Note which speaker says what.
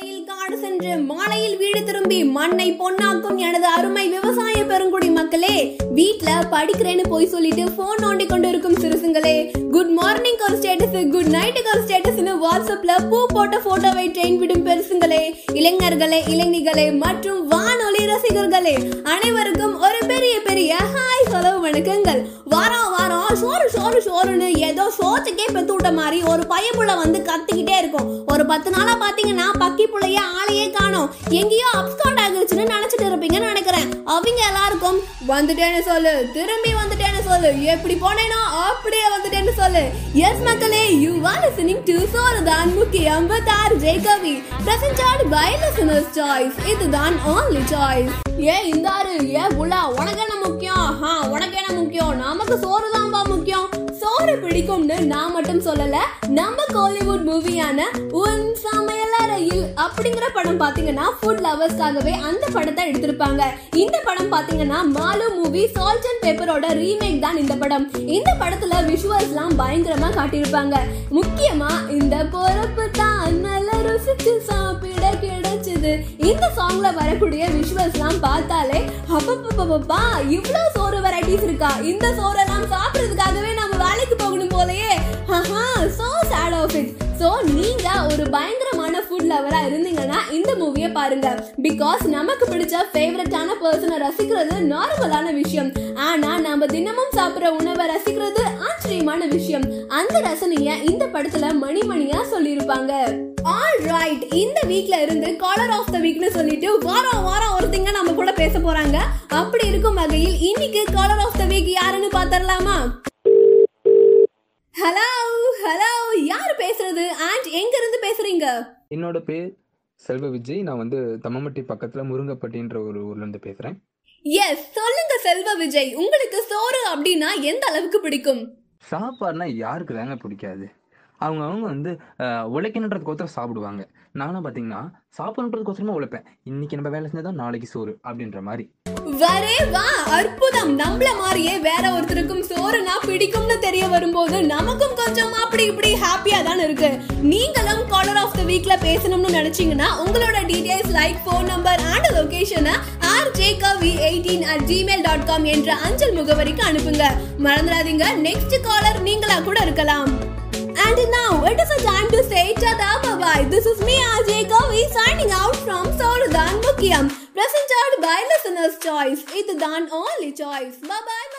Speaker 1: காலையில் காடு சென்று மாலையில் வீடு திரும்பி மண்ணை பொன்னாக்கும் எனது அருமை விவசாய பெருங்குடி மக்களே வீட்ல படிக்கிறேன்னு போய் சொல்லிட்டு போன் நோண்டி கொண்டு இருக்கும் சிறுசுங்களே குட் மார்னிங் கால் ஸ்டேட்டஸ் குட் நைட் கால் ஸ்டேட்டஸ்னு வாட்ஸ்அப்ல பூ போட்ட போட்டோவை ட்ரெயின் விடும் பெருசுங்களே இளைஞர்களே இளைஞர்களே மற்றும் வானொலி ரசிகர்களே அனைவருக்கும் ஒரு பெரிய பெரிய ஹாய் ஹலோ வணக்கங்கள். வாரம் சோறு சோறு சோறுன்னு ஏதோ சோத்துக்கே பெத்து விட்ட மாதிரி ஒரு பையப்புள்ள வந்து கத்திக்கிட்டே இருக்கும். ஒரு பத்து நாளா பாத்தீங்கன்னா பக்கி புள்ளைய ஆளையே காணும். எங்கேயோ அப்ஸ்காண்ட் ஆகிருச்சுன்னு நினைச்சிட்டு இருப்பீங்கன்னு போறேன் அவங்க எல்லாருக்கும் வந்துட்டேன்னு சொல்லு. திரும்பி வந்துட்டேன்னு சொல்லு. எப்படி போனேனோ அப்படியே வந்துட்டேன்னு சொல்லு. எஸ் மக்களே யூ ஆர் லிசனிங் டு சோறுதான் முக்கியம். With R Jaikavi present by listeners choice இதுதான் only சாய்ஸ் ஏ இந்தாரு. ஏ புள்ளா உனக்கு என்ன முக்கியம்? ஹா உனக்கு என்ன முக்கியம்? நமக்கு சோறு தான்பா முக்கியம். சோறு பிடிக்கும்னு நான் மட்டும் சொல்லல நம்ம கோலிவுட் மூவியான உன் சம அப்படிங்கிற படம் பாத்தீங்கன்னா ஃபுட் லவர்ஸ்க்காகவே அந்த படத்தை எடுத்திருப்பாங்க. இந்த படம் பாத்தீங்கன்னா மாலு மூவி சால்ட் அண்ட் பேப்பரோட ரீமேக் தான் இந்த படம். இந்த படத்துல விஷுவல்ஸ்லாம் பயங்கரமா காட்டியிருப்பாங்க. முக்கியமா இந்த பொறுப்பு தான் நல்ல ருசிச்சு சாப்பிட கிடைச்சது. இந்த சாங்ல வரக்கூடிய விஷுவல்ஸ்லாம் பார்த்தாலே அப்பப்பப்பப்பா இவ்வளோ சோறு வெரைட்டிஸ் இருக்கா? இந்த சோறெல்லாம் சாப்பிடுறதுக்காகவே நம்ம வேலைக்கு போகணும் போலயே. Haha so sad of it so நீங்க ஒரு பயங்கரமான லவரா இருந்தீங்கன்னா இந்த மூவியை பாருங்க. பிகாஸ் நமக்கு பிடிச்ச ஃபேவரட்டான பர்சனை ரசிக்கிறது நார்மலான விஷயம். ஆனா நம்ம தினமும் சாப்பிடுற உணவை ரசிக்கிறது ஆச்சரியமான விஷயம். அந்த ரசனைய இந்த படத்துல மணிமணியா சொல்லியிருப்பாங்க. ஆல் ரைட் இந்த வீக்ல இருந்து காலர் ஆஃப் த வீக்னு சொல்லிட்டு வாரம் வாரம் ஒருத்தங்க நம்ம கூட பேச போறாங்க. அப்படி இருக்கும் வகையில் இன்னைக்கு காலர் ஆஃப் த வீக் யாருன்னு பாத்திரலாமா? ஹலோ ஹலோ யார் பேசுறது? அண்ட் எங்க இருந்து பேசுறீங்க?
Speaker 2: என்னோட பேர் செல்வ விஜய். நான் வந்து தம்மம்பட்டி பக்கத்தில் முருங்கப்பட்டின்ற ஒரு ஊர்லேருந்து பேசுகிறேன்
Speaker 1: எஸ் சொல்லுங்க செல்வ விஜய். உங்களுக்கு சோறு அப்படின்னா எந்த அளவுக்கு பிடிக்கும்?
Speaker 2: சாப்பாடுனா யாருக்கு தாங்க பிடிக்காது. அவங்க அவங்க வந்து உழைக்கணுன்றதுக்கோசரம் சாப்பிடுவாங்க. நானும் பார்த்தீங்கன்னா சாப்பிடணுன்றதுக்கோசரமா உழைப்பேன். இன்னைக்கு நம்ம வேலை செஞ்சாதான் நாளைக்கு சோறு அப்படின்ற மாதிரி.
Speaker 1: வரே வா அற்புதம். நம்மள மாதிரியே வேற ஒருத்தருக்கும் சோறுனா பிடிக்கும்னு தெரிய வரும்போது நமக்கும் கொஞ்சம் அப்படி இப்படி ஹாப்பியா தான் இருக்கு. நீங்களும் காலர் ஆஃப் த வீக்ல பேசணும்னு நினைச்சீங்கன்னா உங்களோட details like phone number and லொகேஷனை R Jaikavi eighteen at Gmail dot com என்ற அஞ்சல் முகவரிக்கு அனுப்புங்க. மறந்துடாதீங்க. நெக்ஸ்ட் காலர் நீங்களா கூட இருக்கலாம். And now it is a time to say chada bye bye. This is me Ajay Kavi signing out from Sauradan Mukiam, presented by Listener's Choice. It's only choice. Bye bye.